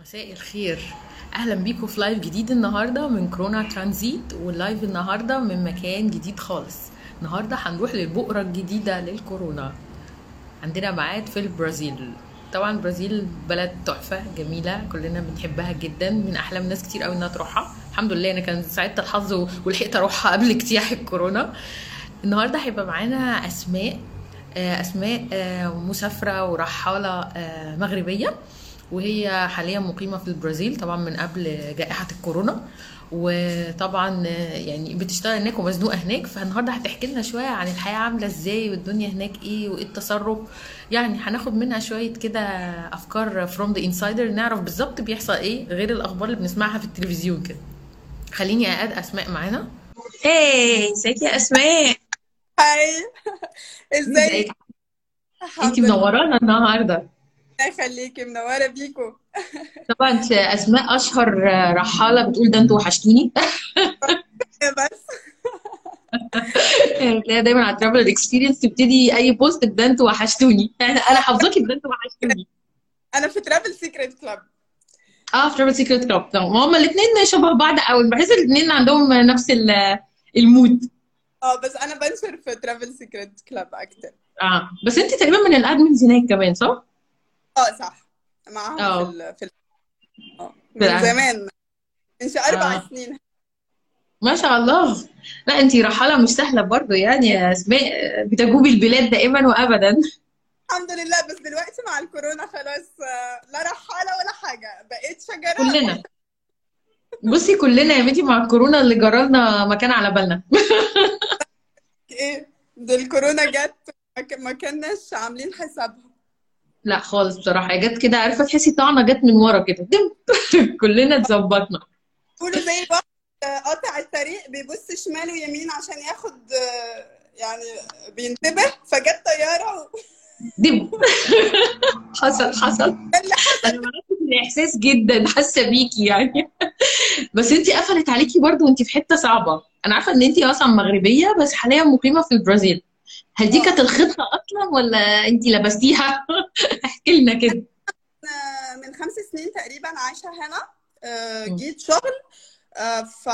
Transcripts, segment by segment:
مساء الخير. أهلا بيكم في live جديد النهارده من كورونا ترانزيت وال live النهارده من مكان جديد خالص. النهارده هنروح للبؤره الجديده للكورونا. عندنا ميعاد في البرازيل. طبعا البرازيل بلد تحفة جميلة كلنا بنحبها جدا من أحلام ناس كتير قوي إنها تروحها. الحمد لله أنا كان سعدت الحظ ولحقت أروحها قبل اجتياح الكورونا. النهارده هيبقى معانا أسماء آه، أسماء آه، مسافرة ورحاله آه، مغربية. وهي حاليا مقيمة في البرازيل طبعا من قبل جائحة الكورونا. وطبعا يعني بتشتغل هناك ومزنوقة هناك. فالنهاردة هتحكي لنا شوية عن الحياة عاملة إزاي والدنيا هناك إيه وإيه التصرف. يعني هناخد منها شوية كده أفكار from the insider نعرف بالظبط بيحصل إيه غير الأخبار اللي بنسمعها في التلفزيون كده. خليني أقعد أسماء معانا. hi ازيك يا أسماء؟ hi ازيك؟ لله. منورانا النهارده؟ يخليكي منوره بيكو. طبعا انت أسماء أشهر رحالة بتقول ده أنتوا وحشتوني. بس. تلاقيها دايما على Travel Experience تبتدي أي post ده أنتوا وحشتوني. أنا أنا حافظاكي بده أنتوا وحشتوني. أنا في Travel Secret Club آه في Travel Secret Club ما هما الاثنين شبه بعض قوي. بحس الاثنين عندهم نفس ال- ال mood. آه بس أنا بنشر في Travel Secret Club أكتر. آه بس انت تقريبا من ال admins هناك كمان صح؟ آه صح. معاهم في آه ال في ال في من زمان. من أربع آه. سنين. ما شاء الله. لا انت رحالة مش سهلة برضو يعني يا اسماء بتجوبي البلاد دائما وابدا. الحمد لله. بس دلوقتي مع الكورونا خلاص آه، لا رحالة ولا حاجة. بقيت شجرة. كلنا. بصي كلنا يا بنتي مع الكورونا اللي جرالنا مكان على بالنا. إيه ده الكورونا جت ما كناش عاملين حسابها. لا خالص بصراحة جت كده عارفه تحسي طعنة جت من ورا كده كلنا اتظبطنا. بيقولوا زي واحد قاطع الطريق بيبص شمال ويمين عشان ياخد يعني بينتبه فجت طيارة و... دم. حصل حصل. أنا في الاحساس جدا حاسة بيكي يعني. بس أنتي قفلت عليكي برضو وأنتي في حتة صعبة. أنا عارفة إن أنتي أصلا مغربية بس حاليا مقيمة في البرازيل. هل دي آه. كانت الخطة أصلا ولا انتي لبستيها؟ احكي لنا كده. من خمس سنين تقريبا عايشة هنا آه،. جيت شغل آه، ف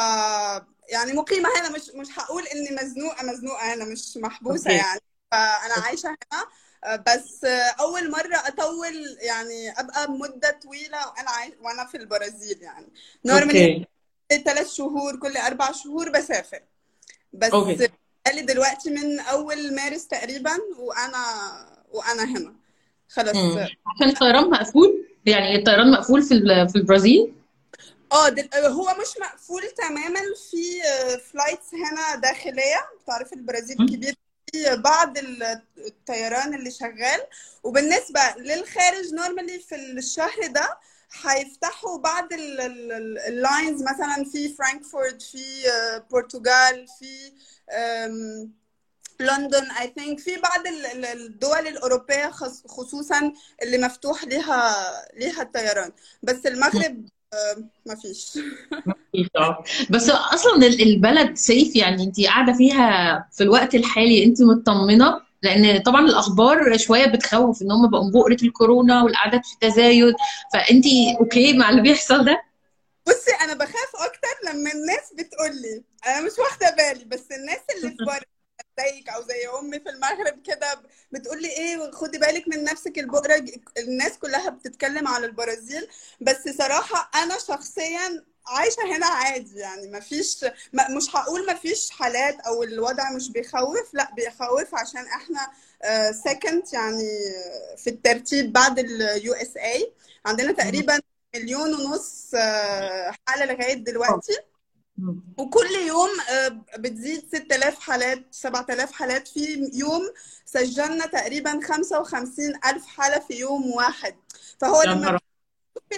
يعني مقيمة هنا. مش مش هقول إني مزنوقة مزنوقة هنا مش محبوسة أوكي. يعني. فأنا عايشة هنا آه، بس آه، أول مرة أطول يعني أبقى مدة طويلة وأنا عايش وأنا في البرازيل يعني. normally ثلاث شهور كل أربع شهور بسافر. بس okay. بقالي دلوقتي من أول مارس تقريبا وأنا وأنا هنا. خلاص. عشان الطيران مقفول؟ يعني الطيران مقفول في في البرازيل؟ آه دل... هو مش مقفول تماما في flights هنا داخلية. تعرف البرازيل. كبير في بعض ال- الطيران اللي شغال. وبالنسبة للخارج normally في الشهر ده هيفتحوا بعض ال lines مثلا في فرانكفورت في آه، برتغال في لندن I think في بعض ال- ال- الدول الأوروبية خص- خصوصا اللي مفتوح ليها ليها الطيران. بس المغرب آه، ما فيش. آه. بس أصلا ال- البلد safe يعني؟ انت قاعدة فيها في الوقت الحالي انت مطمنة؟ لأن طبعا الأخبار شوية بتخوف إن هم بقوا بؤره الكورونا والاعداد في تزايد فانت okay مع اللي بيحصل ده؟ بصي أنا بخاف أكتر لما الناس بتقول لي أنا مش واخدة بالي بس الناس اللي في بره زيك أو زي أمي في المغرب كده بتقول لي إيه خدي بالك من نفسك البؤرة الناس كلها بتتكلم على البرازيل. بس صراحة أنا شخصيا عايشة هنا عادي يعني ما فيش ما مش هقول ما فيش حالات أو الوضع مش بيخوف لأ بيخوف عشان إحنا second يعني في الترتيب بعد ال USA عندنا تقريبا مليون ونص آه، حالة لغاية دلوقتي. وكل يوم آه، بتزيد 6000 حالات 7000 حالات في يوم. سجلنا تقريبا 55 ألف حالة في يوم واحد. فهو لما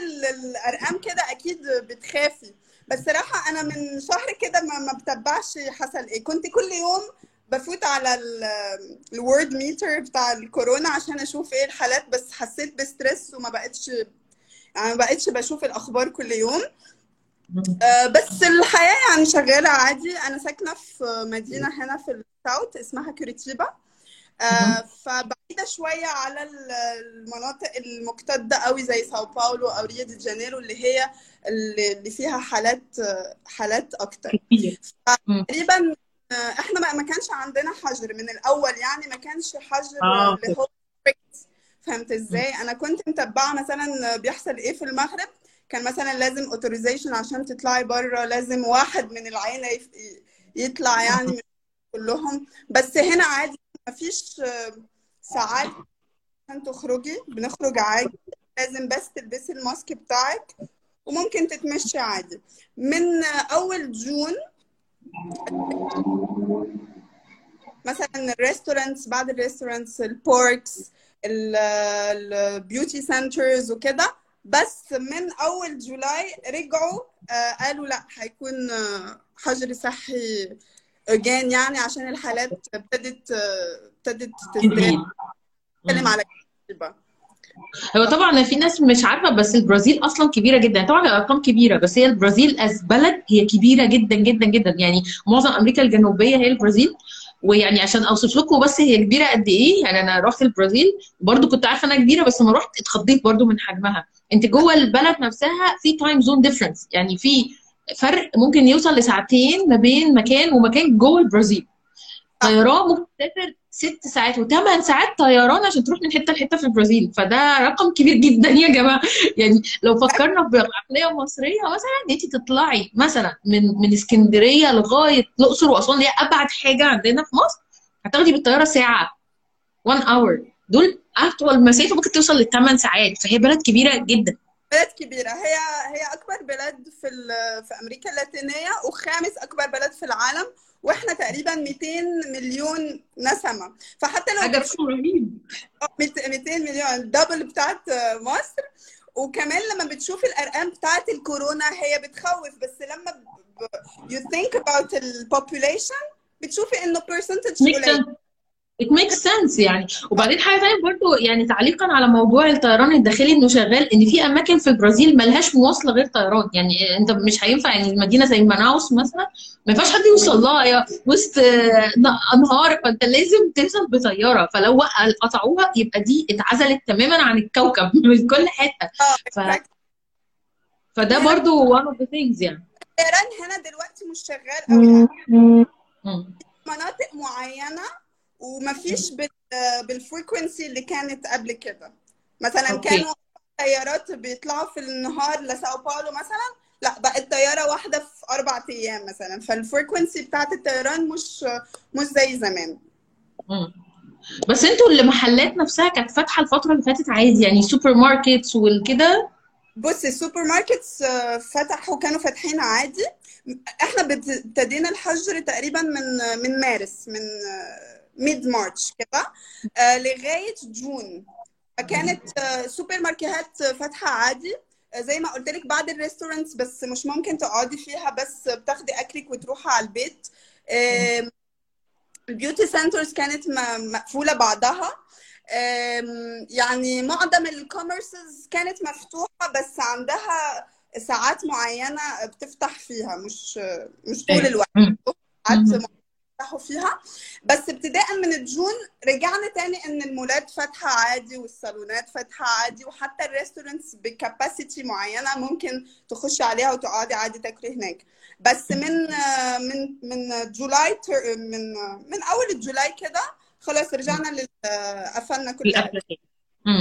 نهار بتشوفي ال- الأرقام كده أكيد بتخافي. بس صراحة أنا من شهر كده ما ما بتبعش حصل إيه. كنت كل يوم بفوت على ال Worldometer بتاع الكورونا عشان أشوف إيه الحالات بس حسيت ب stress وما بقتش يعني ما بقتش بشوف الأخبار كل يوم. آه، بس الحياة يعني شغالة عادي. أنا ساكنة في مدينة هنا في ال south اسمها كوريتيبا آه، فبعيدة شوية على ال- المناطق المكتظة قوي زي ساو باولو أو ريو دي جانيرو اللي هي اللي فيها حالات حالات مم. تقريبا آه، إحنا ما كانش عندنا حجر من الأول يعني ما كانش حجر آه اللي هو. فهمت إزاي؟ أنا كنت متبعة مثلا بيحصل إيه في المغرب؟ كان مثلا لازم authorization عشان تطلعي بره لازم واحد من العيلة يف- يطلع يعني مش كلهم. بس هنا عادي مفيش آه، ساعات عشان تخرجي بنخرج عادي. لازم بس تلبسي ال mask بتاعك وممكن تتمشي عادي. من أول June مثلا ال restaurants بعد ال restaurants ال parks ال beauty centers وكده. بس من أول July رجعوا آه، قالوا لا هيكون آه، حجر صحي again يعني عشان الحالات ابتدت ابتدت مم. على كده هو طبعا في ناس مش عارفة بس البرازيل أصلا كبيرة جدا. طبعا الارقام كبيرة بس هي البرازيل از بلد هي كبيرة جدا جدا جدا. يعني معظم أمريكا الجنوبية هي البرازيل. ويعني عشان أوصف لكم بس هي كبيرة قد إيه. يعني أنا رحت البرازيل. وبرده كنت عارفة إنها كبيرة بس لما رحت اتخضيت برده من حجمها. أنت جوه البلد نفسها في time zone difference يعني في فرق ممكن يوصل لساعتين ما بين مكان ومكان جوه البرازيل. طيران ممكن تسافر ست ساعات وثمان ساعات طيران عشان تروح من حتة لحتة في البرازيل. فده رقم كبير جدا يا جماعة. يعني لو فكرنا بعقليه مصرية مثلا ان انت تطلعي مثلا من من اسكندرية لغاية الأقصر وأسوان اللي هي أبعد حاجة عندنا في مصر هتاخدي بالطيارة ساعة 1 hour دول أطول مسافة ممكن توصل للثمان ساعات. فهي بلد كبيرة جدا. بلد كبيرة. هي هي أكبر بلد في في أمريكا اللاتينية وخامس أكبر بلد في العالم وإحنا تقريبا 200 مليون نسمة. فحتى لو بتشوف رهيب. 200 مليون. ال double بتاعت مصر. وكمان لما بتشوف الأرقام بتاعت الكورونا هي بتخوف. بس لما ب... ب- you think about ال population بتشوفي إنه percentage قليل. It makes sense يعني. وبعدين حاجة ثانية برضو يعني تعليقا على موضوع الطيران الداخلي إنه شغال إن في أماكن في البرازيل ملهاش مواصلة غير طيران. يعني أنت مش هينفع يعني مدينه زي ماناوس مثلا ما ينفعش حد يوصل لها يا وسط آه، أنهار. فأنت لازم توصل بطيارة. فلو قطعوها يبقى دي اتعزلت تماما عن الكوكب من كل حتة. آه ف... فده برضو one of the things يعني. الطيران هنا دلوقتي مش شغال قوي. مناطق معينة ومفيش بال بال frequency اللي كانت قبل كده. مثلا okay. كانوا طيارات بيطلعوا في النهار لساو باولو مثلا لا بقت طيارة واحدة في أربع أيام مثلا. فال frequency بتاعت الطيران مش مش زي زمان. بس أنتوا المحلات نفسها كانت فاتحة الفترة اللي فاتت عادي يعني supermarkets والكده؟ بص ال supermarkets آه، فتحوا كانوا فاتحين عادي. إحنا بت- ابتدينا الحجر تقريبا من من مارس من mid March كده؟ آه، لغاية June فكانت آه، سوبر ماركتات فاتحة عادي. آه، زي ما قلت لك بعد ال restaurants بس مش ممكن تقعدي فيها بس بتاخدي أكلك وتروحي على البيت. ال beauty centers كانت م- مقفولة بعدها آم، يعني معظم ال commerces كانت مفتوحة بس عندها ساعات معينة بتفتح فيها مش مش طول إيه. الوقت. ساعات بيفتحوا فيها. بس ابتداء من ال June رجعنا تاني إن المولات فاتحة عادي والصالونات فاتحة عادي وحتى ال restaurants ب capacity معينة ممكن تخشي عليها وتقعدي عادي تاكلي هناك. بس من من من July من من أول July كده خلاص رجعنا لل قفلنا كل.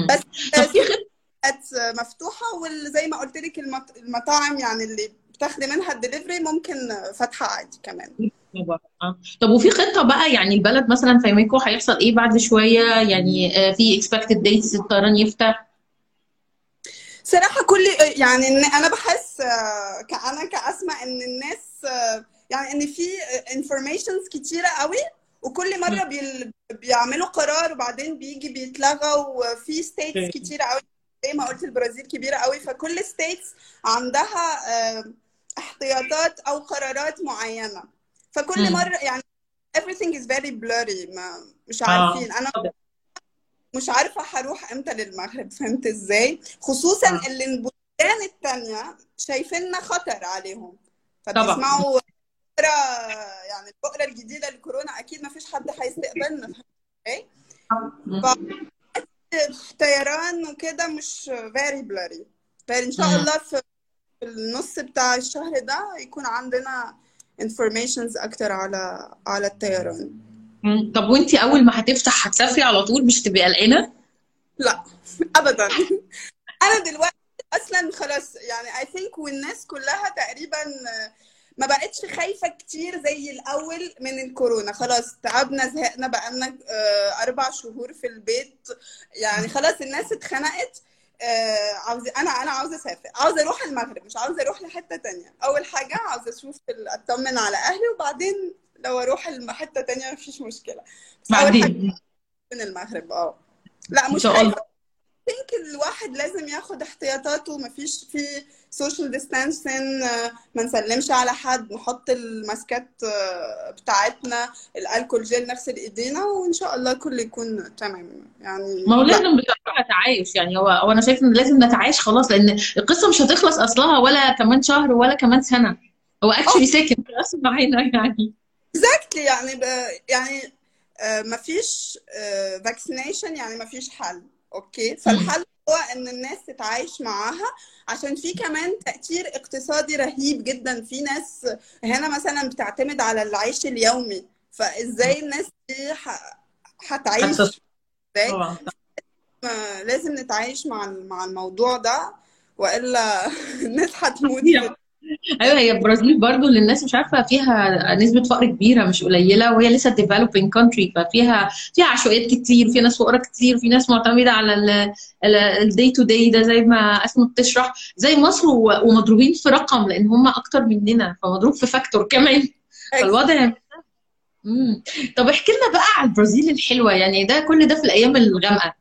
بس supermarkets مفتوحة وزي ما قلت لك المط- المطاعم يعني اللي بتاخدي منها الدليفري ممكن فاتحة عادي كمان. آه. طب وفي خطة بقى يعني البلد مثلا فاهمينكم هيحصل إيه بعد شوية؟ يعني آه، في expected dates الطيران يفتح؟ صراحة كل يعني إن أنا بحس آه، كأنا كأسمع إن الناس آه، يعني إن في informations كتيرة قوي وكل. بيل- بيعملوا قرار وبعدين بيجي بيتلغى وفي states كتيرة قوي. زي ما قلت البرازيل كبيرة قوي فكل states عندها آه، احتياطات أو قرارات معينة. فكل. مرة يعني everything is very blurry ما مش آه عارفين طبعا. مش عارفة هروح إمتى للمغرب فهمت إزاي خصوصا آه اللي البلدان التانية شايفيننا خطر عليهم فبيسمعوا بقرة يعني البقرة الجديدة لكورونا أكيد ما فيش حد هيستقبلنا إزاي. الطيران وكده مش very blurry فإن شاء. الله في النص بتاع الشهر ده يكون عندنا informations أكتر على على الطيران. طب وأنتي أول ما هتفتح هتسافري على طول؟ مش تبقي قلقانة؟ لا أبدا. أنا دلوقتي أصلا خلاص يعني I think والناس كلها تقريبا ما بقتش خايفة كتير زي الأول من الكورونا. خلاص تعبنا زهقنا بقالنا آه، أربع شهور في البيت. يعني خلاص الناس اتخنقت. آه، عاوزة أنا أنا عاوزة أسافر. عاوزة أروح المغرب مش عاوزة أروح لحتة تانية. أول حاجة عاوزة أشوف ال- أطمن على أهلي وبعدين لو أروح الم- حتة تانية مفيش بس حاجة بعدين؟ من المغرب آه. لا ان مش think الواحد لازم ياخد احتياطاته. مفيش في social distancing آه، ما نسلمش على حد. نحط الماسكات آه، بتاعتنا الألكول جيل نغسل ايدينا وإن شاء الله كله يكون تمام. يعني ما هو لا لازم بصراحة تعايش. يعني هو هو أنا شايف إن لازم نتعايش خلاص لأن القصة مش هتخلص أصلها ولا كمان شهر ولا كمان سنة. هو اكشلي ساكن في راس معانا يعني. Exactly. يعني ب... يعني آه، مفيش vaccination يعني مفيش حل. okay. فالحل هو إن الناس تتعايش معاها عشان في كمان تأثير اقتصادي رهيب جدا. في ناس هنا مثلا بتعتمد على العيش اليومي. فإزاي الناس دي هتعيش؟ إزاي لازم نتعايش مع مع الموضوع ده وإلا الناس هتموت أيوه هي البرازيل برضو اللي الناس مش عارفة فيها نسبة فقر كبيرة مش قليلة وهي لسه developing country ففيها فيها عشوائيات كتير في ناس فقراء كتير في ناس معتمدة على ال day to day ده زي ما أسمه بتشرح زي مصر ومضروبين في رقم لأن هم أكتر مننا فمضروب في factor كمان. فالوضع امم طب احكي لنا بقى على البرازيل الحلوة يعني ده كل ده في الأيام الغامقة.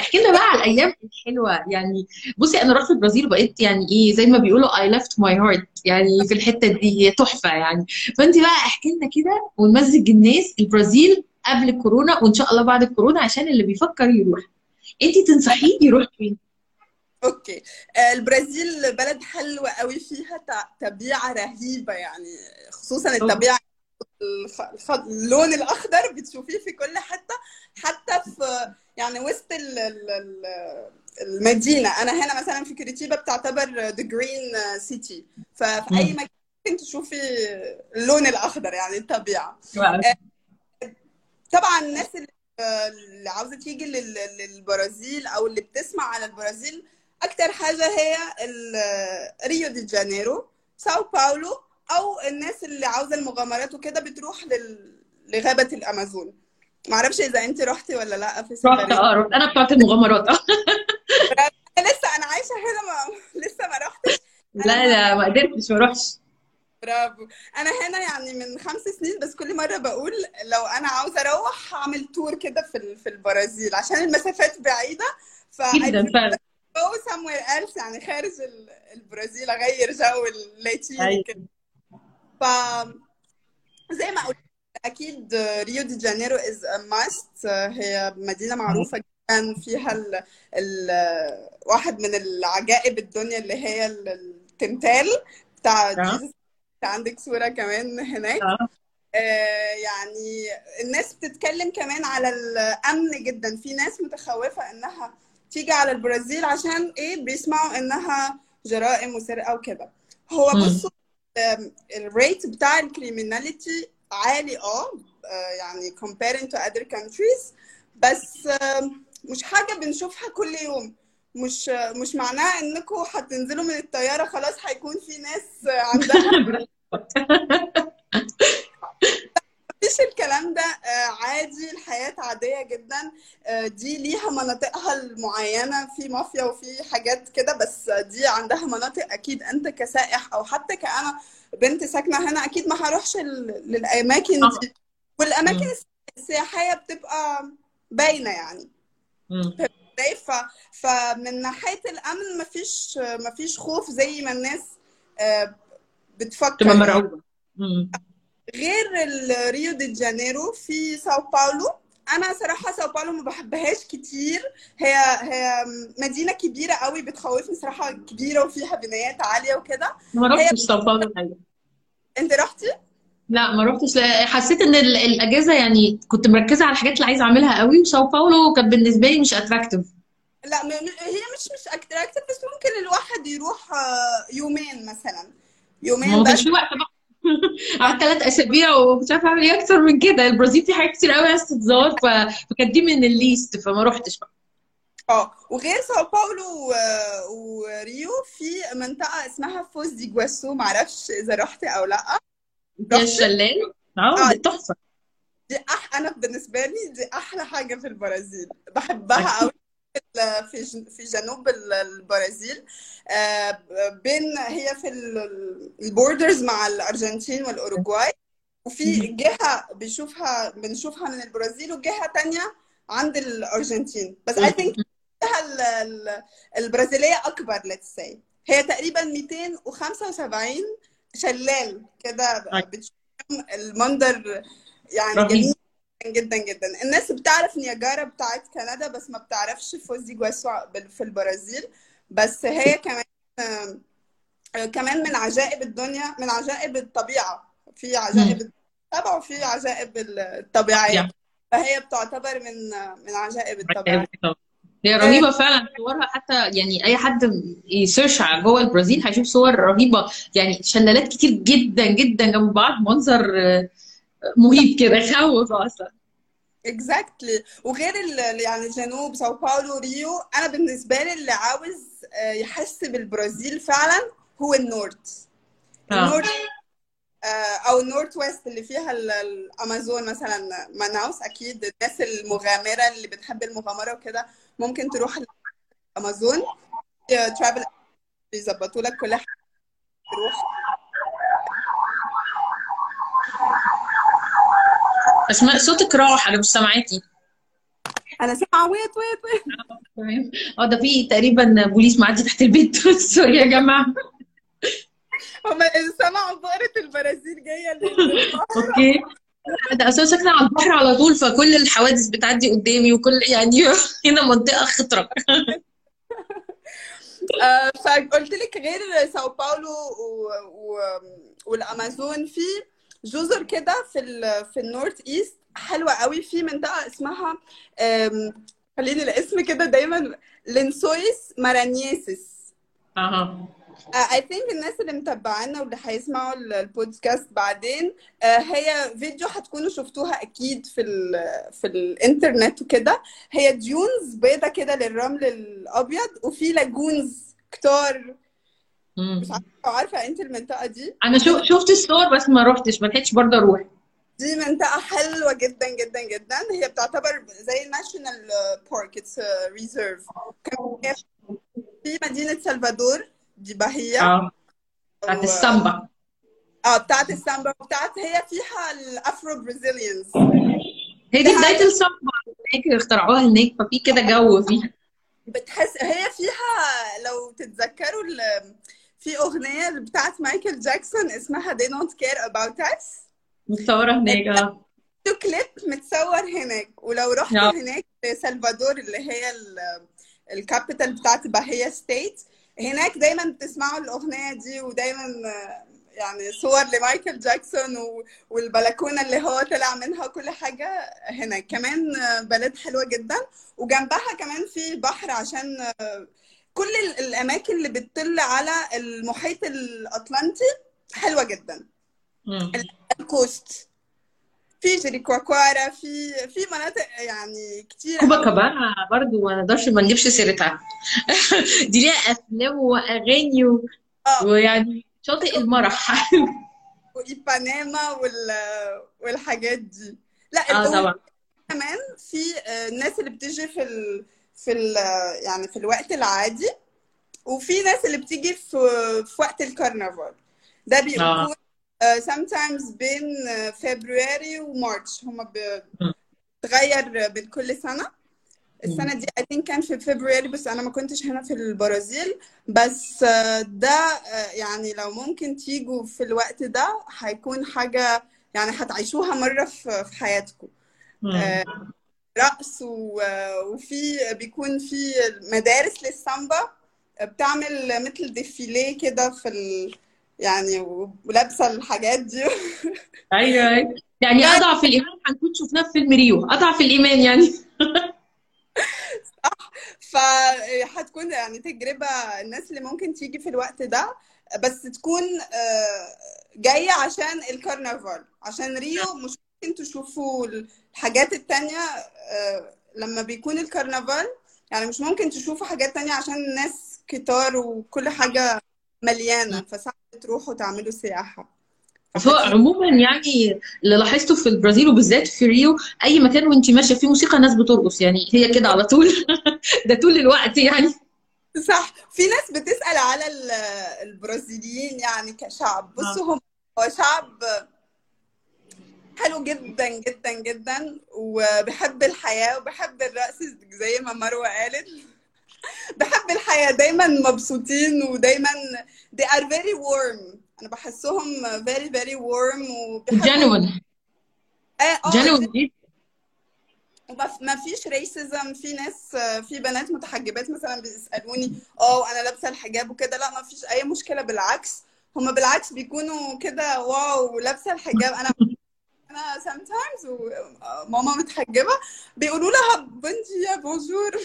احكي لنا بقى على الأيام الحلوة. يعني بصي أنا رحت البرازيل وبقيت يعني إيه زي ما بيقولوا I left my heart يعني في الحتة دي. هي تحفة يعني. فانت بقى احكي لنا كده ونمزج الناس البرازيل قبل الكورونا وإن شاء الله بعد الكورونا عشان اللي بيفكر يروح. انت تنصحيه يروح فين؟ أوكي. آه، البرازيل بلد حلوة قوي فيها طبيعة رهيبة يعني خصوصا. الخ... اللون الأخضر بتشوفيه في كل حتة حتى في يعني وسط ال... ال... ال- المدينة. أنا هنا مثلا في كوريتيبا بتعتبر the green city. ففي مم. مكان ممكن تشوفي اللون الأخضر يعني الطبيعة. طبعا الناس اللي عاوزة تيجي لل- للبرازيل أو اللي بتسمع على البرازيل أكتر حاجة هي ريو دي جانيرو ساو باولو أو الناس اللي عاوزة المغامرات وكده بتروح لل... لغابة الأمازون. معرفش إذا أنت رحتي ولا لأ في رحت آه رحت أنا بتاعت المغامرات. أنا لسه أنا عايشة هنا ما... لسه ما رحتش لا لا ما قدرتش ما اروحش برافو. أنا هنا يعني من خمس سنين بس كل مرة بقول لو أنا عاوزة أروح هعمل تور كده في في البرازيل عشان المسافات بعيدة. ف جدا فعلا. to go somewhere else يعني خارج ال- البرازيل أغير جو اللاتيني أيوه. كده. ف زي ما قلت أكيد ريو دي جانيرو is a must هي مدينة معروفة جدا فيها ال... ال... واحد من العجائب الدنيا اللي هي ال- التمثال بتاع آه. Jesus عندك صورة كمان هناك. آه. آه، يعني الناس بتتكلم كمان على الأمن جدا. في ناس متخوفة إنها تيجي على البرازيل عشان إيه؟ بيسمعوا إنها جرائم وسرقة وكده. هو. بصوا الريت بتاع الكريمناليتي عالي آه آه، يعني comparing to other countries. بس مش حاجة بنشوفها كل يوم. مش مش معناها انكم هتنزلوا من الطيارة خلاص هيكون في ناس عندها مفيش الكلام ده آه، عادي الحياة عادية جدا. آه، دي ليها مناطقها المعينة في مافيا وفي حاجات كده بس دي عندها مناطق أكيد. أنت كسائح أو حتى كأنا بنت ساكنة هنا أكيد ما هروحش للأماكن طبعا دي. والأماكن. السياحية بتبقى باينة يعني. فمن ناحية الأمن مفيش مفيش خوف زي ما الناس آه، بتفكر تبقى يعني. مرعوبة. غير ريو دي جانيرو في ساو باولو أنا صراحة ساو باولو ما بحبهاش كتير. هي هي مدينة كبيرة قوي بتخوفني صراحة كبيرة وفيها بنايات عالية وكده. ما رحتش ساو باولو أنت رحتي؟ لا ما روحتش لا، حسيت إن ال- الأجازة يعني كنت مركزة على الحاجات اللي عايزة أعملها قوي وساو باولو كانت بالنسبة لي مش attractive لا هي مش مش attractive بس ممكن الواحد يروح آه، يومين مثلا. يومين ما بس. في وقت بقى. قعدت ثلاث أسابيع ومش عارفة أعمل إيه أكتر من كده. البرازيل في حاجات كتير قوي عايزة تتزور ف- فكانت دي من ال list فما روحتش بقى. آه وغير ساو باولو و- وريو في منطقة اسمها فوز دو إيجواسو معرفش إذا رحت لأ. فيها رحت الشلال آه دي تحفة. دي أح أنا بالنسبة لي دي أحلى حاجة في البرازيل. بحبها ال- في في جنوب ال- البرازيل. آه، بين هي في ال borders مع الأرجنتين والأوروغواي. وفي جهة بيشوفها بنشوفها من البرازيل وجهة تانية عند الأرجنتين. بس I think الجهة ال- ال- البرازيلية أكبر let's say. هي تقريبا 275 شلال كده بتشوف المنظر يعني جميل. جدا جدا. الناس بتعرف نياجارا بتاعت كندا بس ما بتعرفش فوز دي جواسو في البرازيل. بس هي كمان آه، كمان من عجائب الدنيا من عجائب الطبيعة. في عجائب الطبع وفي عجائب الطبيعية. يعني فهي بتعتبر من من عجائب الطبيعة. هي رهيبة فعلا. صورها حتى يعني أي حد ي search على جوه البرازيل هيشوف صور رهيبة. يعني شلالات كتير جدا جدا جنب بعض. منظر آه، مهيب كده يخوف أصلا exactly وغير ال- يعني جنوب ساو باولو ريو أنا بالنسبة لي اللي عاوز آه، يحس بالبرازيل فعلا هو ال north آه. ال north آه، أو ال north west اللي فيها ال- الامازون مثلا ماناوس أكيد الناس المغامرة اللي بتحب المغامرة وكده ممكن تروح الامازون travel بيظبطوا لك كل حاجة. تروح. أسماء صوتك راح أنا مش سامعاكي أنا سامعة. wait wait wait. تمام. آه ده في تقريبا بوليس معدي تحت البيت sorry يا جماعة. هم سمعوا بقرة البرازيل جاية لل- OK. ده أساسا ساكنه على البحر على طول فكل الحوادث بتعدي قدامي وكل يعني هنا منطقة خطره آه، فقلت لك غير ساو باولو. والأمازون في جزر كده في ال... في ال North East حلوة قوي. في منطقه اسمها خليني الاسم كده دايما لينسويس مارانينسيس. أها. I think الناس اللي متابعانا واللي هيسمعوا ال- البودكاست بعدين آه، هي فيديو هتكونوا شفتوها أكيد في ال في الإنترنت وكده. هي dunes بيضة كده للرمل الأبيض وفي lagoons كتار. مش عارفة عارفة انت المنطقة دي. أنا شو شفت الصور بس ما روحتش ما لحقتش برضه أروح. دي منطقة حلوة جدا جدا جدا. هي بتعتبر زي ال national park it's reserve في مدينة سلفادور دي بهيه آه. بتاعت السامبا آه بتاعت السامبا بتاعت هي فيها ال Afro Brazilians هي دي بداية السامبا هناك اخترعوها هناك ففي كده جو فيها. بتحس هي فيها لو تتذكروا ال- في أغنية بتاعت مايكل جاكسون اسمها They Don't Care About Us. متصورة هناك. آه تو كليب متصور هناك. ولو رحت آه. هناك في سلفادور اللي هي ال- ال capital بتاعت باهيا state هناك دايما بتسمعوا الأغنية دي ودايما يعني صور لمايكل جاكسون والبلكونة اللي هو طلع منها كل حاجة هناك. كمان بلد حلوة جدا. وجنبها كمان في بحر عشان كل ال- الأماكن اللي بتطل على المحيط الأطلنطي حلوة جدا. ال coast. في جيريكواكوارا في في مناطق يعني كتير. كوبا كابانا برضه ما نقدرش ما نجيبش سيرتها. دي ليها افلام وأغاني و... آه. ويعني شاطئ المرح. وإيبانيما وال والحاجات دي. لا آه طبعا. كمان في آه، الناس اللي بتيجي في ال... في ال... يعني في الوقت العادي وفي ناس اللي بتيجي في في وقت الكرنفال ده بيكون آه، sometimes بين آه، فبراير ومارش هما. بتغير بين كل سنة مم. السنة دي I think كان في فبراير بس أنا ما كنتش هنا في البرازيل بس آه، ده آه، يعني لو ممكن تيجوا في الوقت ده هيكون حاجة يعني هتعيشوها مرة في حياتكم. آه، رقص وفي بيكون في مدارس للسامبا بتعمل مثل ديفيليه كده في ال... يعني ولابسة الحاجات دي. أيوه. أيوه يعني أضعف الإيمان هنكون شفناه في فيلم ريو. أضعف الإيمان يعني. فهتكون يعني تجربة الناس اللي ممكن تيجي في الوقت ده بس تكون آه، جاية عشان الكرنفال عشان ريو مش ممكن تشوفوا الحاجات التانية آه، لما بيكون الكرنفال يعني مش ممكن تشوفوا حاجات تانية عشان الناس كتار وكل حاجة مليانة فصعب تروحوا تعملوا سياحة. هو عموما يعني اللي لاحظته في البرازيل وبالذات في ريو أي مكان وانت ماشية فيه موسيقى ناس بترقص يعني هي كده على طول. ده طول الوقت يعني. صح. في ناس بتسأل على ال- البرازيليين يعني كشعب. بصوا هم هو شعب حلو جدا جدا جدا. وبحب الحياة وبحب الرقص زي ما مروة قالت. بحب الحياة دايما مبسوطين ودايما they are very warm. أنا بحسهم very very warm وبيحبوا جنون آه، آه، جنون وما ما فيش ريسيزم في ناس في بنات متحجبات مثلا بيسألوني آه أنا لابسة الحجاب وكده. لا ما فيش أي مشكلة بالعكس. هما بالعكس بيكونوا كده wow لابسة الحجاب. أنا أنا sometimes وماما متحجبة بيقولوا لها بنتي يا بونجور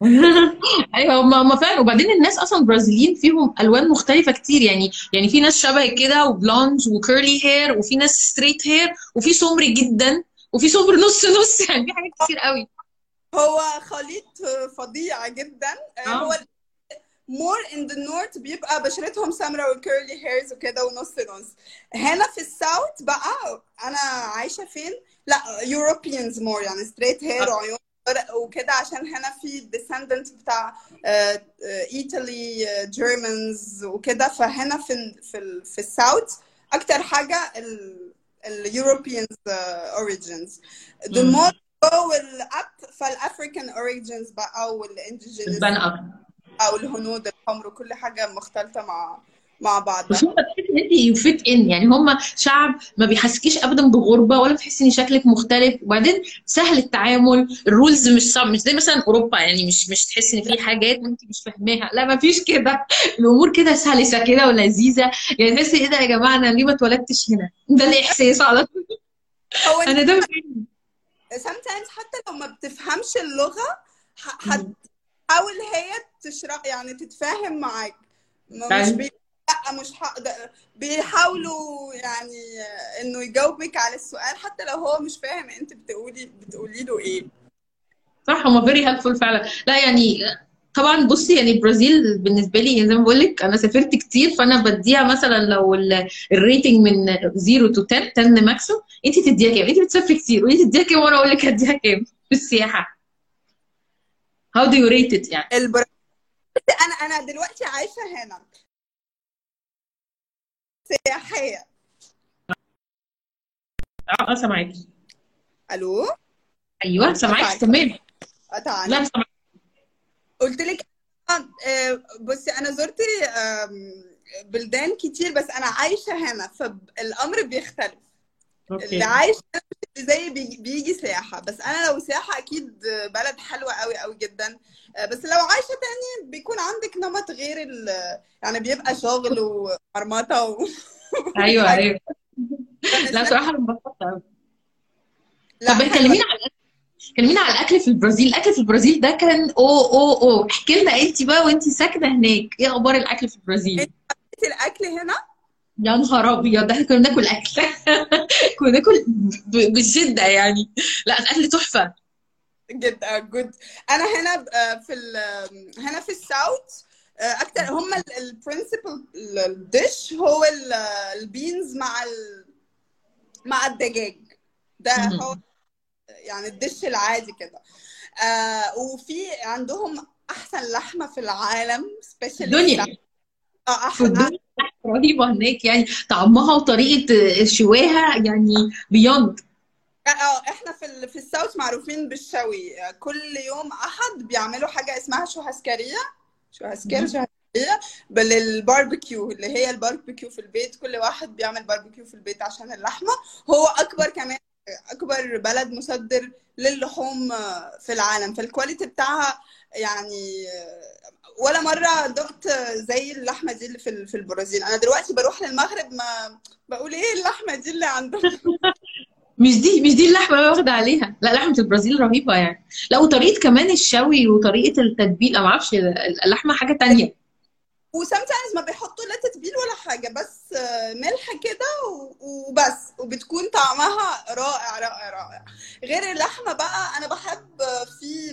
أيوه هم هم فعلا. وبعدين الناس أصلا البرازيليين فيهم ألوان مختلفة كتير. يعني يعني في ناس شبه كده و blonde و curly hair وفي ناس straight hair وفي سمر جدا وفي سمر نص نص. يعني في حاجات كتير قوي. هو خليط فظيع جدا. آه. هو more in the north بيبقى بشرتهم سمراء و curly hairs وكده ونص نص. هنا في ال south بقى أنا عايشة فين؟ ال Europeans more يعني straight hair وعيون وكده عشان هنا في descendant بتاع ايطالي Germans وكده. فهنا في ال في ال في ال south أكتر حاجة ال Europeans origins the مم. more go up فال African origins بقى وال indigenous أو الهنود الحمر وكل حاجة مختلطة مع مع بعض بس هم تحس إن انت you fit in يعني هم شعب ما بيحسكيش ابدا بغربة ولا بتحسي إن شكلك مختلف. وبعدين سهل التعامل. ال rules مش صعب. مش زي مثلا أوروبا. يعني مش مش تحسي إن في حاجات أنت مش فاهماها. لا ما فيش كده. الأمور كده سلسة كده ولذيذة. يعني تحسي إيه ده يا جماعة؟ أنا ليه ما اتولدتش هنا؟ ده الاحساس على طول؟ أنا ده sometimes حتى لو ما بتفهمش اللغة ح- هتحاول هي تشرح يعني تتفاهم معاك. مش. بي... لأ مش ح... بيحاولوا يعني إنه يجاوبك على السؤال حتى لو هو مش فاهم أنت بتقولي بتقولي له إيه. صح هما very helpful فعلا. لأ يعني طبعا بصي يعني البرازيل بالنسبة لي زي ما بقول لك أنا سافرت كتير فأنا بديها مثلا لو ال- rating من 0 to 10 10 maximum انت تديها كام؟ انت بتسافري كتير وانت تديها كام؟ وأنا أقول لك هديها كام؟ في السياحة. How do you rate it يعني؟ البر... أنا أنا دلوقتي عايشة هنا. سياحية. أه أه سامعاكي. ألو؟ أيوه سامعاكي تمام. لا سامعاكي. قلت لك آه، بصي أنا زرت بلدان كتير بس أنا عايشة هنا فالأمر بيختلف. اللي أوكي عايش اللي زي بيجي, سياحه بس أنا لو سياحه أكيد بلد حلوة قوي قوي جدا. آه، بس لو عايشة تاني بيكون عندك نمط غير ال يعني بيبقى شغل ومرمطه و... أيوه أيوه. لا صراحة أنا انبسطت قوي لا طب. كلمينا على الأكل. كلمينا على الأكل في البرازيل. الأكل في البرازيل ده كان أو أو أو. احكي لنا انت بقى وانت ساكنة هناك. إيه أخبار الأكل في البرازيل؟ الأكل هنا؟ يا نهار أبيض إحنا كنا بناكل أكل. كنا بناكل بشده يعني. لا الأكل تحفة. جدا good أنا هنا آه، في. هنا في ال south آه، أكتر هم ال principal ال dish هو ال- beans مع ال... مع الدجاج. ده. هو يعني ال dish العادي كده. آه وفي عندهم أحسن لحمة في العالم especially الدنيا. آه احسن رهيبة هناك يعني طعمها وطريقة شواها يعني beyond آه إحنا في. في ال south معروفين بالشوي. كل يوم أحد بيعملوا حاجة اسمها churrasqueira churrasco مم. churrasqueira بال barbecue اللي هي الباربيكيو في البيت. كل واحد بيعمل باربيكيو في البيت عشان اللحمة. هو أكبر كمان أكبر بلد مصدر للحوم في العالم. فال quality بتاعها يعني ولا مرة دقت زي اللحمة دي اللي في في البرازيل. أنا دلوقتي بروح للمغرب ما بقول إيه اللحمة دي اللي عندهم. مش دي مش دي اللحمة اللي واخدة عليها. لا لحمة البرازيل رهيبة يعني. لا وطريقة كمان الشوي وطريقة التتبيل. أنا ما أعرفش اللحمة حاجة تانية. وسامتايمز ما بيحطوا لا تتبيل ولا حاجة بس ملح كده وبس. وبتكون طعمها رائع رائع رائع. غير اللحمة بقى أنا بحب في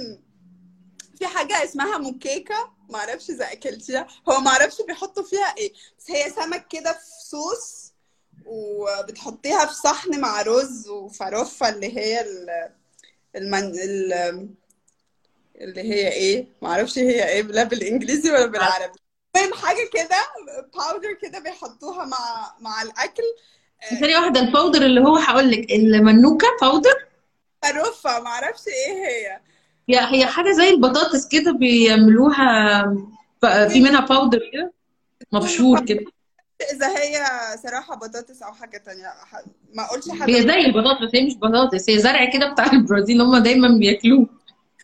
في حاجة اسمها موكيكه ما أعرفش إذا أكلتيها. هو ما أعرفش بيحطوا فيها إيه. بس هي سمك كده في صوص وبتحطيها في صحن مع رز وفرفة اللي هي ال- المن... ال- اللي هي إيه. ما أعرفش هي إيه لا بالانجليزي ولا بالعربي. المهم حاجة كده باودر كده بيحطوها مع مع الأكل. ثانية واحدة ال powder اللي هو هقول لك ال mandioca powder farofa ما أعرفش إيه هي. هي هي حاجة زي البطاطس كده بيعملوها في منها powder كده؟ مبشور كده. إذا هي صراحة بطاطس أو حاجة تانية ما أقولش هي حاجة زي البطاطس هي مش بطاطس هي زرع كده بتاع البرازيل هم دايما بياكلوه.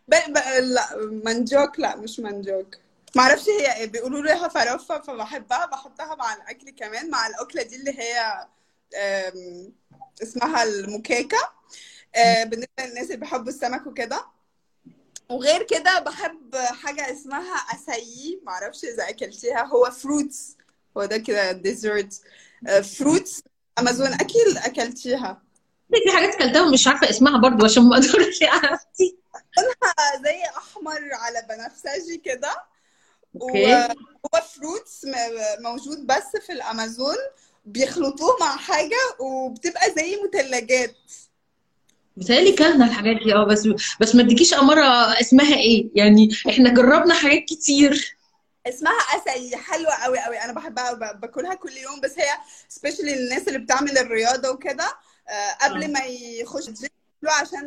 ب... ب... لا manioc لا مش manioc. ما أعرفش هي إيه بيقولوا لها farofa فبحبها بحطها مع الأكل كمان مع الأكلة دي اللي هي. اسمها ال moqueca أه، بالنسبة للناس اللي بيحبوا السمك وكده. وغير كده بحب حاجة اسمها أسايي ما أعرفش إذا أكلتيها هو fruits هو ده كده dessert fruits أمازون أكيد أكلتيها. في حاجات كلتها مش عارفة اسمها برضو عشان ما أقدرش اعرفتي زي أحمر على بنفسجي كده. وهو fruits موجود بس في الأمازون. بيخلطوه مع حاجة وبتبقى زي مثلجات بتهيألي كلنا الحاجات دي. آه بس بس ما اديكيش أمارة اسمها إيه. يعني إحنا جربنا حاجات كتير. اسمها اساي حلوة قوي قوي أنا بحبها باكلها كل يوم. بس هي specially للناس اللي بتعمل الرياضة وكده آه، قبل ما يخش الجيم عشان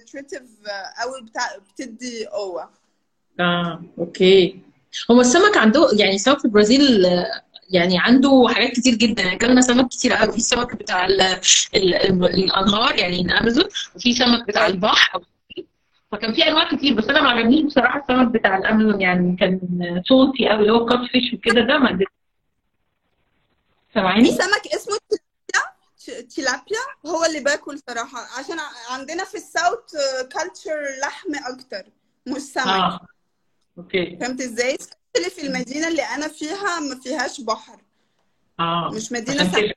nutritive قوي بتاع بتدي قوة. آه okay. هو السمك عنده يعني السمك في البرازيل آه، يعني عنده حاجات كتير جدا يعني اكلنا سمك كتير قوي في السمك بتاع ال ال ال الأنهار يعني الامازون وفي سمك بتاع البحر فكان في أنواع كتير بس أنا ما عجبنيش بصراحة السمك بتاع الأمازون يعني كان صوتي قوي اللي هو catfish وكده ده ما سامعاني؟ سمك اسمه tilapia هو اللي باكل صراحة عشان عندنا في ال south culture لحم أكتر مش سمك آه okay فهمت إزاي؟ Especially في المدينة اللي أنا فيها ما فيهاش بحر. آه مش مدينة سمك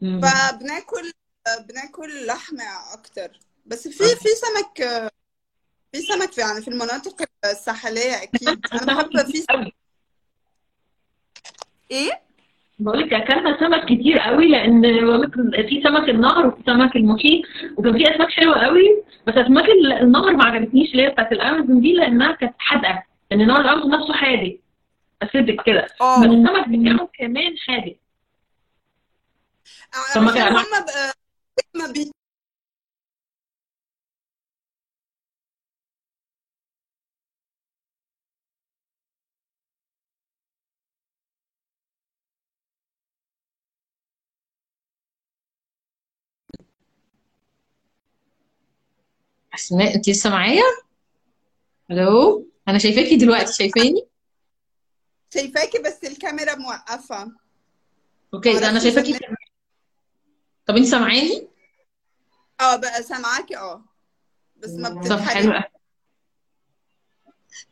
مم. فبناكل بناكل لحم أكتر. بس في في سمك في سمك في يعني في المناطق الساحلية أكيد. أنا بحب في قوي إيه؟ بقول لك اكلنا سمك كتير قوي لأن في سمك النهر وفي سمك المحيط وكان في أسماك حلوة قوي بس أسماك ال- النهر ما عجبتنيش اللي هي بتاعت الأمازون دي لأنها كانت حادقة. لأن نهر الامازون نفسه حادق. اسيدك كده. بس آه السمك بتاعهم كمان حادق. سمك عشان الأنواع هم ب- ما بي أسماء انت لسه معايا؟ ألو أنا شايفاكي دلوقتي شايفاني؟ شايفاكي بس الكاميرا موقفة أوكي ده أنا شايفاكي كمان. طب انت سامعاني؟ آه بقى سامعاكي آه بس ما طب بتتحرك.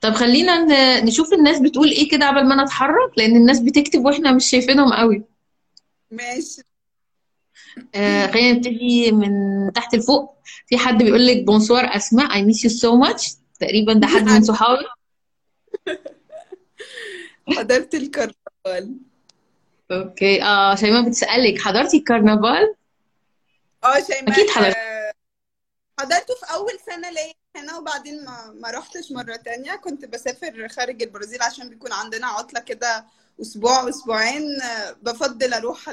طب خلينا نشوف الناس بتقول إيه كده قبل ما نتحرك لأن الناس بتكتب وإحنا مش شايفينهم قوي ماشي آه خلينا نبتدي من تحت لفوق في حد بيقول لك bonsoir أسماء I miss you so much تقريبا ده حد من صحابي. حضرت الكرنفال. okay. آه شيماء بتسألك حضرتي الكرنفال؟ آه شيماء أكيد حضرت. آه، حضرته في أول سنة ليا هنا وبعدين ما ما رحتش مرة تانية. كنت بسافر خارج البرازيل عشان بيكون عندنا عطلة كده أسبوع أسبوعين. آه، بفضل أروح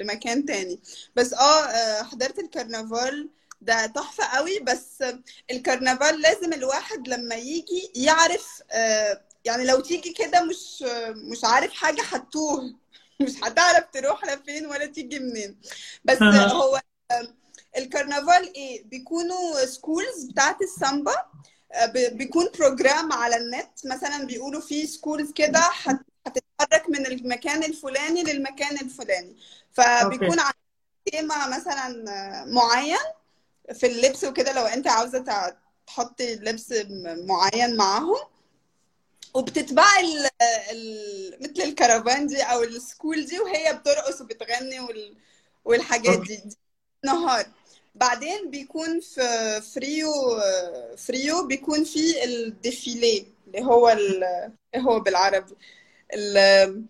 لمكان تاني. بس آه آه، حضرت الكرنفال. ده تحفة قوي بس الكرنفال لازم الواحد لما يجي يعرف آه، يعني لو تيجي كده مش مش عارف حاجة هتوه مش هتعرف تروح لفين ولا تيجي منين. بس آه. هو الكرنفال إيه؟ بيكونوا schools بتاعت السامبا. آه، بيكون program على النت. مثلا بيقولوا في schools كده هت- هتتحرك من المكان الفلاني للمكان الفلاني. فبيكون عندك تيمة مثلا آه، معين. في اللبس وكده لو انت عاوزة تع- تحطي لبس معين معاهم وبتتبع ال ال مثل الكرفان دي أو ال school دي وهي بترقص وبتغني وال والحاجات دي, دي نهار. بعدين بيكون في في ريو في ريو بيكون في ال défilé اللي هو ال- إيه هو بالعربي ال-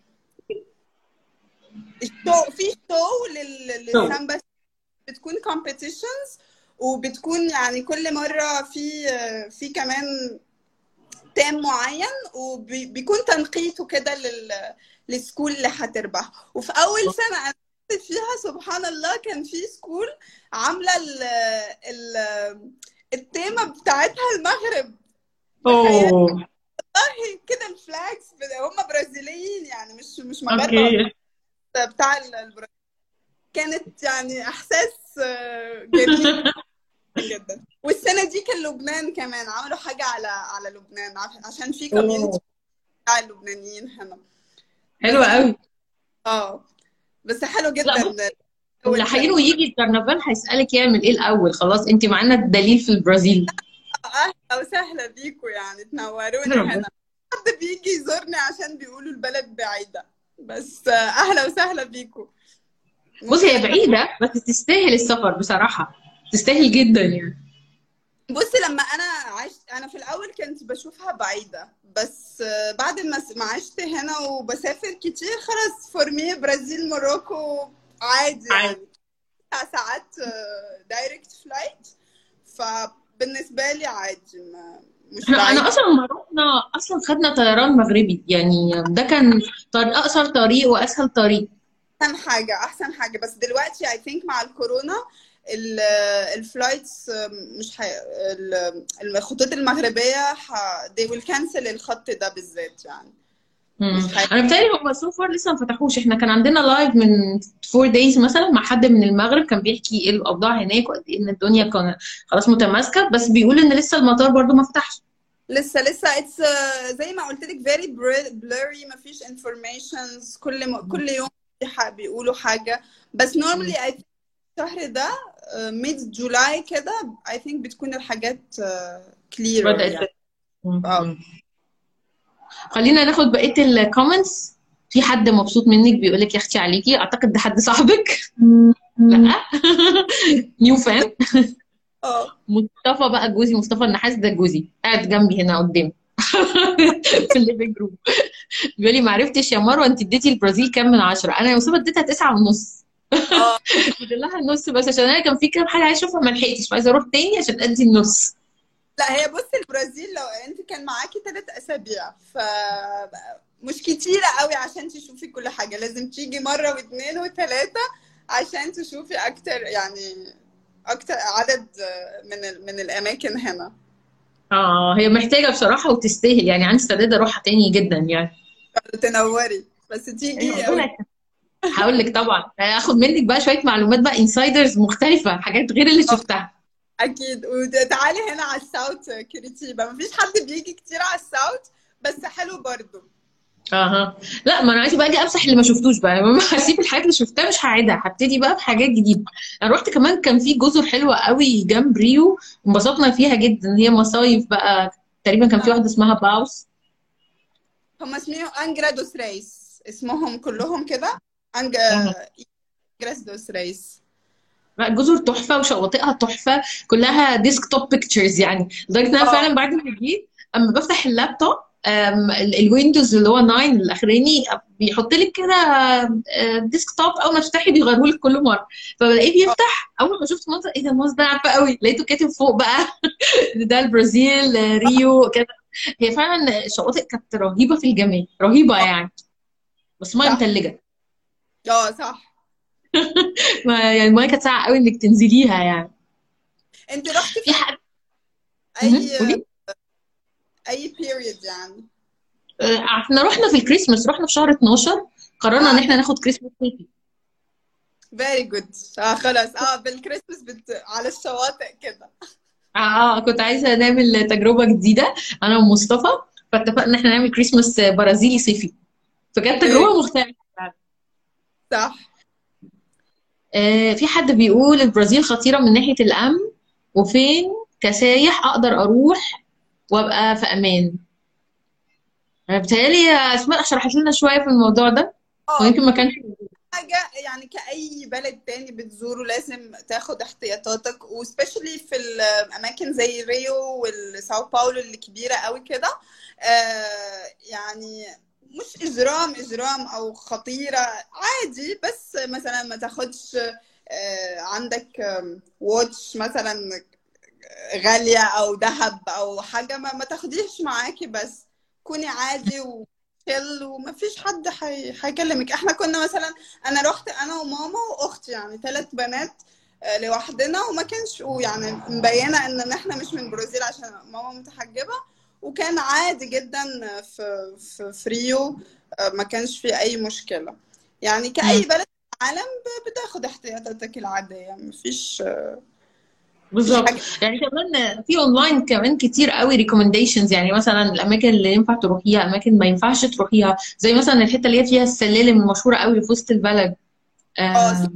ال show في show لل- للسامبا بتكون competitions وبتكون يعني كل مرة في في كمان تام معين وبيكون تنقيته كده لل لل school اللي هتربح. وفي أول سنة أنا كنت فيها سبحان الله كان في school عاملة ال ال التيمة بتاعتها المغرب. أوه. والله كده ال flags هم برازيليين يعني مش مش مجرد بتاع ال- البرازيل. كانت يعني إحساس آه، جميل جدا. والسنة دي كان لبنان كمان. عملوا حاجة على على لبنان. عش- عشان في community. بتاع اللبنانيين هنا. حلوة قوي آه. بس حلو جدا. اللي. هيجي يجي الكرنفال هيسألك يعمل إيه الأول. خلاص أنت معانا الدليل في البرازيل. أهلا وسهلا بيكم يعني. تنوروني. هنا. حد بيجي يزورني عشان بيقولوا البلد بعيدة. بس آه، أهلا وسهلا بيكم بصي هي بعيدة بس تستاهل السفر بصراحة. تستاهل جدا يعني. بصي لما أنا عشت أنا في الأول كنت بشوفها بعيدة بس آه، بعد ما ما عشت هنا وبسافر كتير خلاص for me Brazil Morocco عادي عادي. يعني تسع ساعات direct flight فبالنسبة لي عادي ما مش إحنا بعيد أنا أصلا لما رحنا أصلا خدنا طيران مغربي يعني ده كان طريق أقصر طريق وأسهل طريق. أحسن حاجة أحسن حاجة. بس دلوقتي I think مع الكورونا ال- ال flights مش حي... ال- الخطوط المغربية ح... they will cancel الخط ده بالذات يعني. أنا بتهيألي هم so far لسه ما فتحوش. إحنا كان عندنا live من four days مثلا مع حد من المغرب كان بيحكي إيه الأوضاع هناك وقد إيه إن الدنيا كان خلاص متماسكة. بس بيقول إن لسه المطار برضو ما فتحش. لسه لسه. It's uh, زي ما قلت لك very br- blurry. ما فيش informations. كل م... كل يوم بيقولوا حاجة. بس normally I think الشهر ده mid July كده I think بتكون الحاجات clearer بدأت يعني. آه. خلينا ناخد بقية ال comments في حد مبسوط منك بيقول لك يا أختي عليكي؟ أعتقد ده حد صاحبك. لا. new fan آه. مصطفى بقى جوزي مصطفى النحاس ده جوزي. قاعد جنبي هنا قدامي. في ال living room بيقول لي ما عرفتش يا مروة انت اديتي البرازيل كام من عشرة؟ أنا يا مصطفى اديتها تسعة ونص. آه. فاضل لها النص بس عشان أنا كان في كام حاجة عايزة اشوفها ما لحقتش فعايزة أروح تاني عشان ادي النص. لا هي بصي البرازيل لو انت كان معاكي ثلاث أسابيع ف مش كتيرة قوي عشان تشوفي كل حاجة. لازم تيجي مرة واثنين وثلاثة عشان تشوفي أكتر يعني أكتر عدد من. من الأماكن هنا. آه هي محتاجة بصراحة وتستاهل. يعني عندي استعداد اروحها تاني جدا يعني. تنوري. بس تيجي هقول لك طبعا. هاخد منك بقى شوية معلومات بقى انسايدرز مختلفة حاجات غير اللي شفتها. أكيد. وتعالي هنا على الساوث كوريتيبا مفيش حد بيجي كتير على الساوث بس حلو برضو. أها. لا ما أنا عايزه بقى أجي امسح اللي ما شفتوش بقى. لما هسيب الحاجات اللي شفتها مش هعيدها. هبتدي بقى بحاجات جديدة. أنا رحت كمان كان في جزر حلوة قوي جنب ريو انبسطنا فيها جدا. هي مصايف بقى. تقريبا كان في واحدة اسمها بوزيوس. هم اسمهم أنجرا دوس ريس. اسمهم كلهم كده. إنجرا دوس ريس. لا جزر تحفة وشواطئها تحفة. كلها desktop pictures يعني. لدرجة إن أنا آه. فعلا بعد ما جيت أما بفتح اللابتوب ال Windows اللي هو 9 الأخراني بيحط لك كده desktop اول ما تفتحي بيغيره لك كل مرة. فبلاقيه بيفتح أول ما شفت منظر إيه ده المنظر ده عارفة قوي. لقيته كاتب فوق بقى. ده البرازيل آه، ريو كده. هي فعلا الشواطئ كانت رهيبة في الجمال رهيبة يعني. بس مية. متلجة. آه صح. ما- يعني المية كانت ساقعة قوي إنك تنزليها يعني. أنت رحتي في حد. أي أي period يعني. آه، إحنا رحنا في الكريسماس رحنا في شهر 12 قررنا إن إحنا ناخد كريسماس صيفي very good آه خلاص. آه بالكريسماس بت... على الشواطئ كده. آه كنت عايزة نعمل تجربة جديدة. أنا ومصطفى فاتفقنا ان إحنا نعمل كريسماس برازيلي صيفي فكانت تجربة مختلفة صح. آه في حد بيقول البرازيل خطيرة من ناحية الأمن. وفين؟ كسايح أقدر أروح وابقى في أمان. بتهيألي أسماء شرحت لنا شوية في الموضوع ده آه ويمكن ما كانش حاجة يعني كأي بلد تاني بتزوره لازم تاخد احتياطاتك وسبيشالي في الأماكن زي ريو والساو باولو اللي كبيرة قوي كده. آه يعني مش إجرام إجرام أو خطيرة عادي بس مثلا ما تاخدش آه عندك واتش مثلا غالية أو ذهب أو حاجة ما, ما تاخديش معاكي بس. كوني عادي و وما فيش حد حي... هيكلمك إحنا كنا مثلا أنا رحت أنا وماما وأختي يعني ثلاث بنات آه، لوحدنا وما كانش يعني مبينة إن إحنا مش من البرازيل عشان ماما متحجبة. وكان عادي جدا في في في ريو آه، ما كانش في أي مشكلة. يعني مم. بلد في العالم بتاخد احتياطاتك العادية. مفيش مفيش بالظبط. يعني كمان في اونلاين كمان كتير قوي recommendations يعني مثلا الأماكن اللي ينفع تروحيها أماكن ما ينفعش تروحيها. زي مثلا الحتة اللي هي فيها السلالم المشهورة قوي في وسط البلد. آه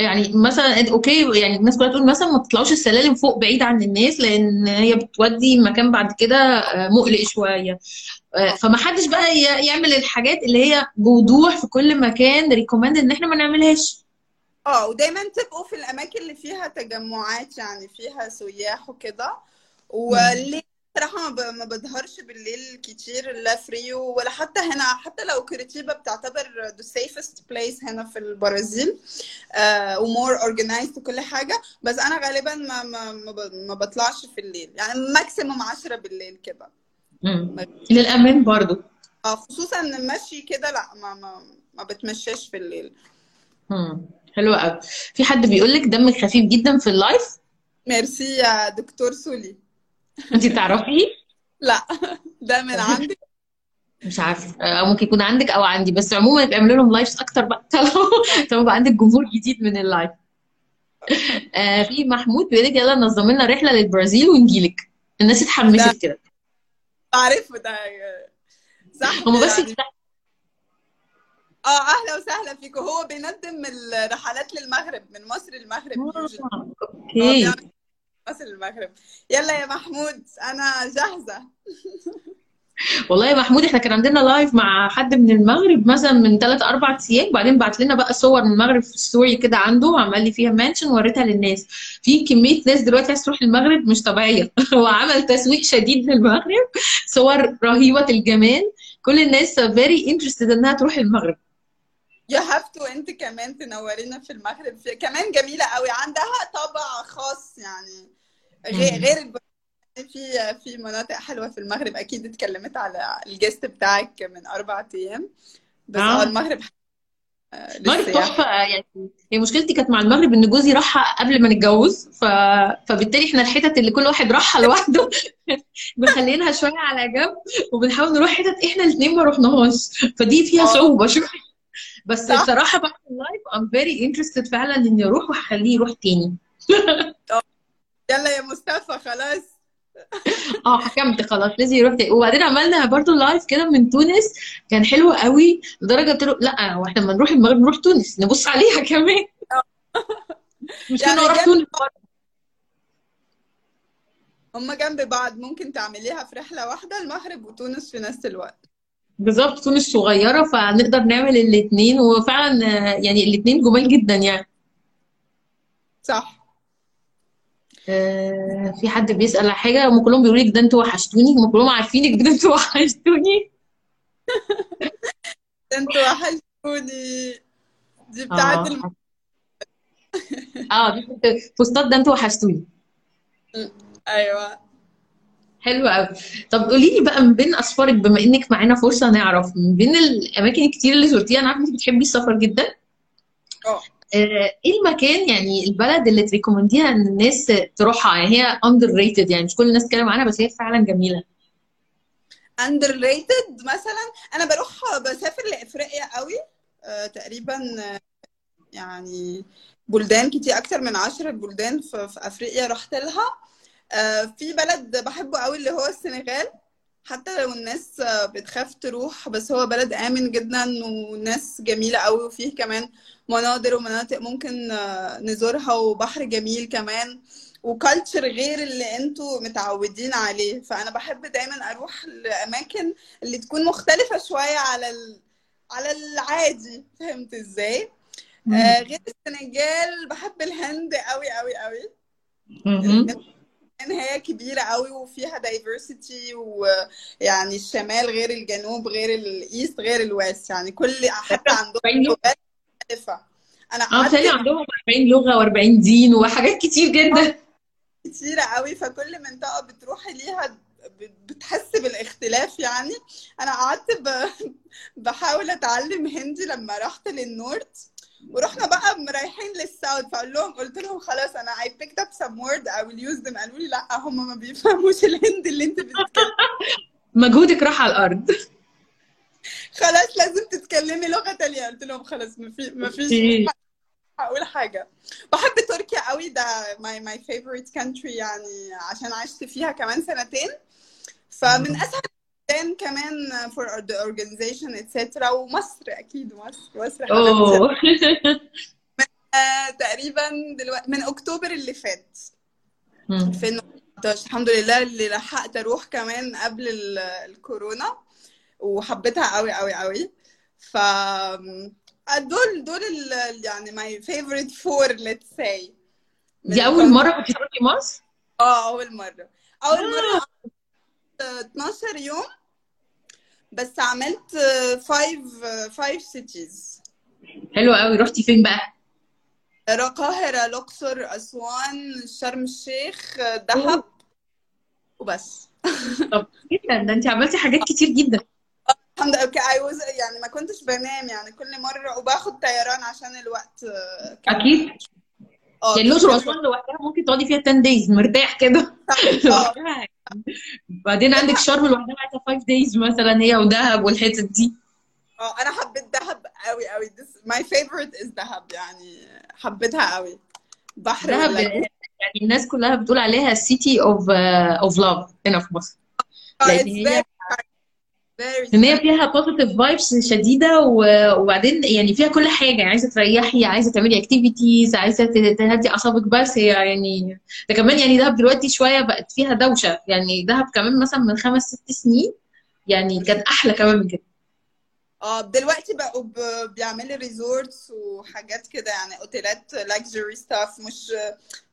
يعني مثلا okay يعني الناس كلها تقول مثلا ما تطلعوش السلالم فوق بعيد عن الناس لأن هي بتودي مكان بعد كده آه، مقلق شوية. آه، فما حدش بقى يعمل الحاجات اللي هي بوضوح في كل مكان recommend إن إحنا ما نعملهاش. آه ودايما تبقوا في الأماكن اللي فيها تجمعات يعني فيها سياح وكده. وليه؟ صراحة ما بظهرش بالليل كتير لا في ريو ولا حتى هنا. حتى لو كوريتيبا بتعتبر the safest place هنا في البرازيل آه و more organized وكل حاجة. بس أنا غالبا ما ما ما, بطلعش في الليل. يعني maximum 10 بالليل كده. مم. للامان برضو. آه خصوصا المشي كده لا ما ما ما بتمشاش في الليل. مم. حلو قوي. في حد بيقول لك دمك خفيف جدا في ال live؟ merci يا دكتور سولي. انت تعرفيه لا. ده من عندي. مش عارفة. آه، ممكن يكون عندك أو عندي بس عموما يبقى اعملوا لهم lives أكتر بقى. طالما طالما بقى عندك جمهور جديد من ال live. آه في محمود بيقول لك يلا نظم لنا رحلة للبرازيل ونجيلك. الناس ده اتحمست كده. بعرفه ده. صاحبي هم بس يعني. آه أهلا وسهلا فيكم. هو بينظم الرحلات للمغرب من مصر للمغرب آه، okay. من مصر للمغرب. يلا يا محمود أنا جاهزة. والله يا محمود إحنا كان عندنا live مع حد من المغرب مثلا من ثلاث أربع أيام بعدين بعت لنا بقى صور من المغرب في ال story كده عنده وعمل لي فيها mention وريتها للناس. في كمية ناس دلوقتي عايز تروح المغرب مش طبيعية. هو عمل تسويق شديد للمغرب صور رهيبة الجمال. كل الناس very interested إنها تروح المغرب. you have to انت كمان تنورينا في المغرب. في كمان جميلة قوي. عندها طابع خاص يعني. غير. غير في في مناطق حلوة في المغرب. أكيد اتكلمت على ال guest بتاعك من أربع أيام. بس آه. آه المغرب آه، المغرب للسياحة تحفة. يعني هي مشكلتي كانت مع المغرب إن جوزي راحها قبل ما نتجوز. ف... فبالتالي إحنا الحتت اللي كل واحد راحها لوحده مخلينها شوية على جنب وبنحاول نروح حتت إحنا الاثنين ما رحناهاش فدي فيها صعوبة شوية. بس صح. بصراحة بعد ال live I'm very interested فعلا إني أروح وأخليه يروح تاني. يلا يا مصطفى خلاص. آه حكمت خلاص لازم يروح تاني. وبعدين عملنا برضو live كده من تونس. كان حلو قوي لدرجة قلت له لا هو إحنا لما نروح المغرب نروح تونس نبص عليها كمان. مش يعني نروح تونس. هما جنب بعض ممكن تعمليها في رحلة واحدة المغرب وتونس في نفس الوقت. بالظبط تونس صغيرة فنقدر نعمل الاتنين. وفعلا آه، يعني الاتنين جمال جدا يعني. صح. آه، في حد بيسأل على حاجة؟ هم كلهم بيقولوا لك ده أنتوا وحشتوني هم كلهم عارفينك ده أنتوا وحشتوني أنتوا وحشتوني دي بتاعت آه. الم... آه posts ات ده أنتوا وحشتوني أيوه. حلو قوي. طب قولي لي بقى من بين أسفارك بما إنك معانا فرصة نعرف من بين الأماكن الكتير اللي زرتيها أنا عارفة إنك بتحبي السفر جدا. آه. آه، إيه المكان يعني البلد اللي ت recommend يها ان الناس تروحها؟ يعني هي underrated يعني مش كل الناس تتكلم عنها بس هي فعلا جميلة. underrated مثلا؟ أنا بروح بسافر لإفريقيا قوي. آه، تقريبا يعني بلدان كتير أكتر من عشرة بلدان في, أفريقيا رحت لها. في بلد بحبه قوي اللي هو السنغال. حتى لو الناس آه، بتخاف تروح بس هو بلد آمن جدا وناس جميلة قوي وفيه كمان مناظر ومناطق ممكن آه، نزورها وبحر جميل كمان و culture غير اللي أنتوا متعودين عليه. فأنا بحب دايما أروح لأماكن اللي تكون مختلفة شوية على ال... على العادي. فهمت إزاي؟ آه غير السنغال بحب الهند قوي قوي قوي. مهم. إن هي كبيرة قوي وفيها diversity ويعني الشمال غير الجنوب غير ال east غير ال west يعني كل حتى عندهم 40 لغة؟ لغات مختلفة. أنا آه بتهيألي عندهم 40 لغة و40 دين وحاجات كتير جدا. كتيرة قوي فكل منطقة بتروحي ليها بتحس بالاختلاف يعني. أنا قعدت ب... بحاول أتعلم هندي لما رحت للنورث. ورحنا بقى رايحين للساوث فقول لهم قلت لهم خلاص أنا I picked up some word I will use them قالوا لي لا هم ما بيفهموش الهندي اللي أنت بتتكلمي مجهودك راح على الأرض. خلاص لازم تتكلمي لغة تانية. قلت لهم خلاص ما في ما فيش هقول حاجة. بحب تركيا قوي ده my my favorite country يعني عشان عشت فيها كمان سنتين. فمن أسهل البلدان كمان for the organization etc ومصر أكيد مصر مصر أوه. آه تقريبا دلوقتي من أكتوبر اللي فات. مم. 2019 الحمد لله اللي لحقت أروح كمان قبل ال- الكورونا. وحبيتها قوي قوي قوي ف دول دول ال- يعني my favorite four let's say. من دي أول الكونتري مرة كنت تروحي مصر؟ آه أول مرة. أول مرة آه. 12 يوم بس عملت 5 5 cities. حلو قوي. رحتي فين بقى؟ القاهرة الأقصر أسوان شرم الشيخ دهب وبس. طب جدا. ده انت عملتي حاجات كتير جدا. الحمد لله. I was يعني ما كنتش بنام يعني كل مرة وباخد طيران عشان الوقت كان أكيد. آه يعني الاقصر واسوان لوحدها ممكن تقعدي فيها 10 دايز مرتاح كده. آه لوحدها بعدين عندك شرم لوحدها عايزة 5 دايز مثلا هي ودهب والحتت دي. آه أنا حبيت دهب قوي قوي. This, my favorite is دهب يعني. حبيتها قوي. بحر دهب يعني الناس كلها بتقول عليها city of of love هنا في مصر آه لأن هي إن هي فيها positive vibes شديدة وبعدين يعني فيها كل حاجة عايزة تريحي عايزة تعملي activities عايزة تهدي أعصابك بس هي يعني ده كمان يعني دهب دلوقتي شوية بقت فيها دوشة يعني دهب كمان مثلا من خمس ست سنين يعني كان أحلى كمان من كده. آه دلوقتي بقوا بيعملوا resorts وحاجات كده يعني أوتيلات luxury stuff مش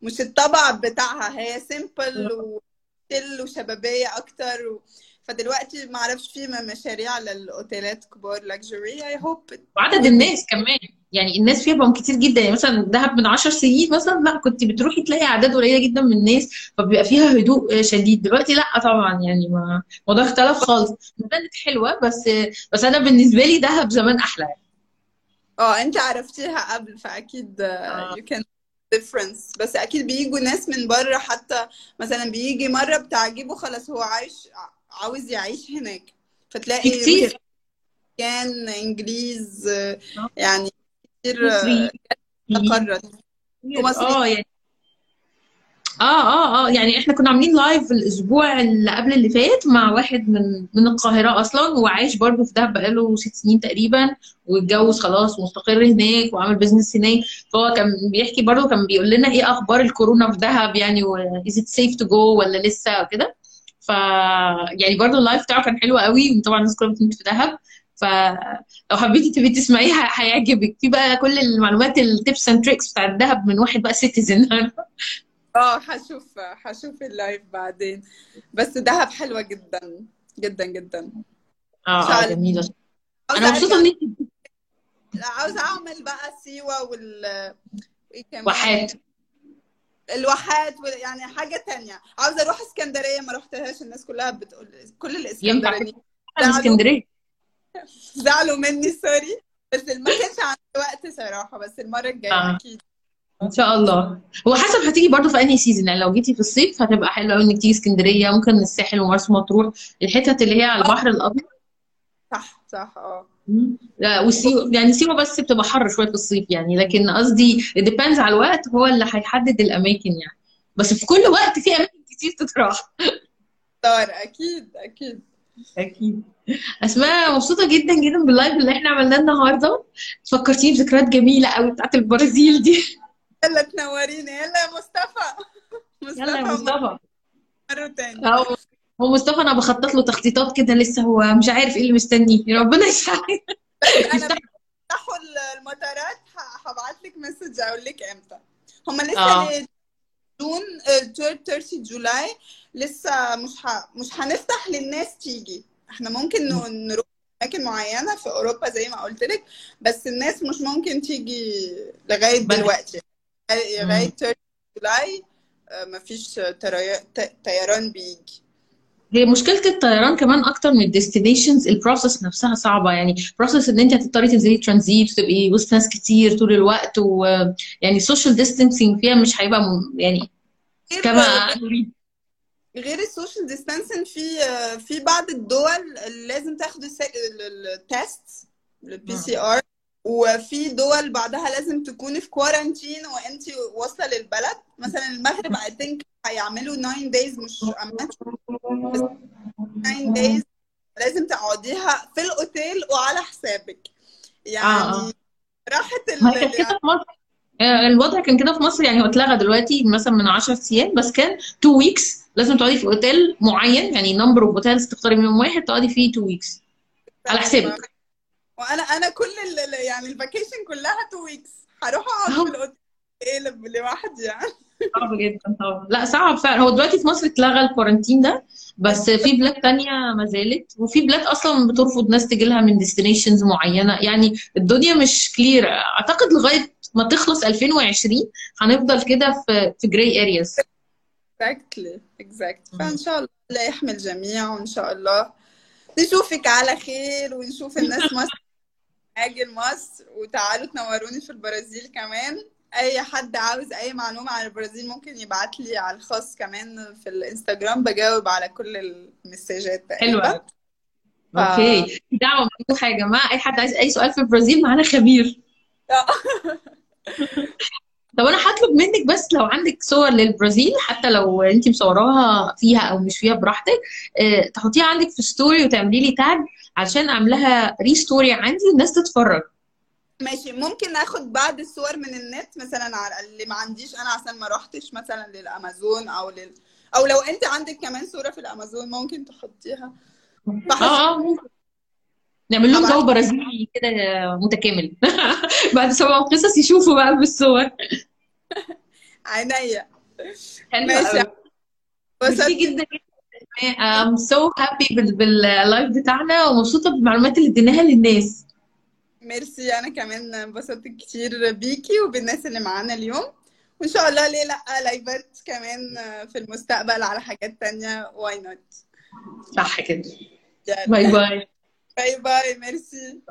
مش الطبع بتاعها هي simple و chill وشبابية أكتر و... فدلوقتي ما أعرفش في مشاريع للأوتيلات كبار luxury I hope وعدد الناس كمان. يعني الناس فيها بقوا كتير جدا. يعني مثلا دهب من 10 سنين مثلا لا كنت بتروحي تلاقي أعداد قليلة جدا من الناس فبيبقى فيها هدوء شديد. دلوقتي لا طبعا يعني ما الموضوع اختلف خالص. كانت حلوة بس بس أنا بالنسبة لي دهب زمان أحلى. آه أنت عرفتيها قبل فأكيد آه. you can difference. بس أكيد بيجوا ناس من بره حتى مثلا بيجي مرة بتعجبه خلاص هو عايش عاوز يعيش هناك. فتلاقي كتير كان إنجليز آه،. يعني كتير تقرر. آه يعني. آه آه آه يعني إحنا كنا عاملين لايف الأسبوع اللي قبل اللي فات مع واحد من من القاهرة أصلا وعايش برضه في دهب بقاله ست سنين تقريبا واتجوز خلاص ومستقر هناك وعامل business هناك. فهو كان بيحكي برضه كان بيقول لنا إيه أخبار الكورونا في دهب يعني is it safe to go ولا لسه وكده؟ ف يعني برضه ال live بتاعه كان حلو قوي وطبعا الناس كلها بتموت في دهب. فلو حبيتي تبقي تسمعيه ه- هيعجبك. في بقى كل المعلومات ال tips and tricks بتاع الدهب من واحد بقى citizen آه هشوف هشوف ال live بعدين. بس دهب حلوة جدا جدا جدا. آه جميلة. عاوزة أنا مبسوطة ارجع ان انت عاوزة أعمل بقى سيوة وال كمان؟ واحات. الواحات يعني حاجة تانية. عاوزة أروح اسكندرية ما رحتهاش الناس كلها بتقول كل الإسكندرانيين على زعلوا مني sorry. بس ما كانش عندي وقت صراحة بس المرة الجاية آه. أكيد. إن شاء الله. هو حسب هتيجي برضو في أنهي season يعني لو جيتي في الصيف هتبقى حلوة قوي إنك تيجي اسكندرية. ممكن الساحل ومرسى مطروح. الحتت اللي هي على البحر الأبيض. صح صح آه. لا، وسيوة يعني سيوة بس بتبقى حر شوية في الصيف يعني لكن قصدي depends على الوقت هو اللي هيحدد الأماكن يعني. بس في كل وقت في أماكن كتير تتراح. طار أكيد أكيد. أكيد. أسماء مبسوطة جدا جدا باللايف اللي إحنا عملناه النهاردة. فكرتيني بذكريات جميلة قوي بتاعت البرازيل دي. يلا تنورينا. يلا يا مصطفى. يلا يا مصطفى مرة تاني هو مصطفى أنا بخطط له تخطيطات كده لسه هو مش عارف إيه اللي مستنيه. ربنا يسعدك أنا بيفتحوا المطارات هبعت لك message أقول لك إمتى. هم لسه ل- June آه، 30 July. لسه مش ه... مش هنفتح للناس تيجي. إحنا ممكن نروح أماكن معينة في أوروبا زي ما قلت لك بس الناس مش ممكن تيجي لغاية دلوقتي. لغاية مم. 30 July آه، مفيش طيران بيجي. هي مشكلة الطيران كمان أكتر من ال destinations ال process نفسها صعبة يعني process إن أنت هتضطري تنزلي ترانزيت وتبقي وسط ناس كتير طول الوقت ويعني ال social distancing فيها مش هيبقى م- يعني كما غير ال social distancing في في بعض الدول لازم تاخدوا ال test ال P. C R وفي دول بعدها لازم تكوني في quarantine وانت واصلة للبلد. مثلا المغرب I think هيعملوا 9 days مش بس 9 days لازم تقعديها في الأوتيل وعلى حسابك. آه آه. يعني راحت ما هي ال... كانت كده في مصر. آه، الوضع كان كده في مصر. يعني هو اتلغى دلوقتي مثلا من 10 أيام بس كان 2 weeks لازم تقعدي في أوتيل معين. يعني number of hotels تختاري منهم واحد تقعدي فيه 2 weeks على حسابك. وأنا أنا كل يعني ال vacation كلها 2 weeks هروح اقعد في الاوتيل لب- لوحدي يعني. صعب جدا طبعا لا صعب فعلا. هو دلوقتي في مصر اتلغى ال quarantine ده بس في بلاد تانية ما زالت وفي بلاد أصلا بترفض ناس تجي لها من destinations معينة. يعني الدنيا مش clear أعتقد لغاية ما تخلص 2020 هنفضل كده في في gray areas exactly exactly فإن شاء الله الله يحمي الجميع وإن شاء الله نشوفك على خير ونشوف الناس مصر أجي لمصر وتعالوا تنوروني في البرازيل كمان. أي حد عاوز أي معلومة عن البرازيل ممكن يبعت لي على الخاص كمان في الإنستجرام. بجاوب على كل المسجات تقريبا. ف... أوكي. في دعوة مفتوحة يا جماعة أي حد عايز أي سؤال في البرازيل معانا خبير. طب أنا هطلب منك بس لو عندك صور للبرازيل حتى لو انت مصوراها فيها أو مش فيها براحتك آه تحطيها عندك في story وتعملي لي tag عشان أعملها restory عندي والناس تتفرج. ماشي. ممكن اخد بعض الصور من النت مثلا على اللي ما عنديش أنا عشان ما روحتش مثلا للأمازون أو لل أو لو أنت عندك كمان صورة في الأمازون ممكن تحطيها. آه آه ممكن. نعمل لهم جو برازيلي كده متكامل. بعد سبع قصص يشوفوا بقى بالصور. عينيا. ماشي. ميرسي جدا جدا. I'm so happy بال- بال live بتاعنا ومبسوطة بالمعلومات اللي اديناها للناس. ميرسي أنا كمان انبسطت كتير بيكي وبالناس اللي معانا اليوم. وإن شاء الله ليه لأ live ات كمان في المستقبل على حاجات تانية. why not صح كده. يلا bye Bye bye, merci.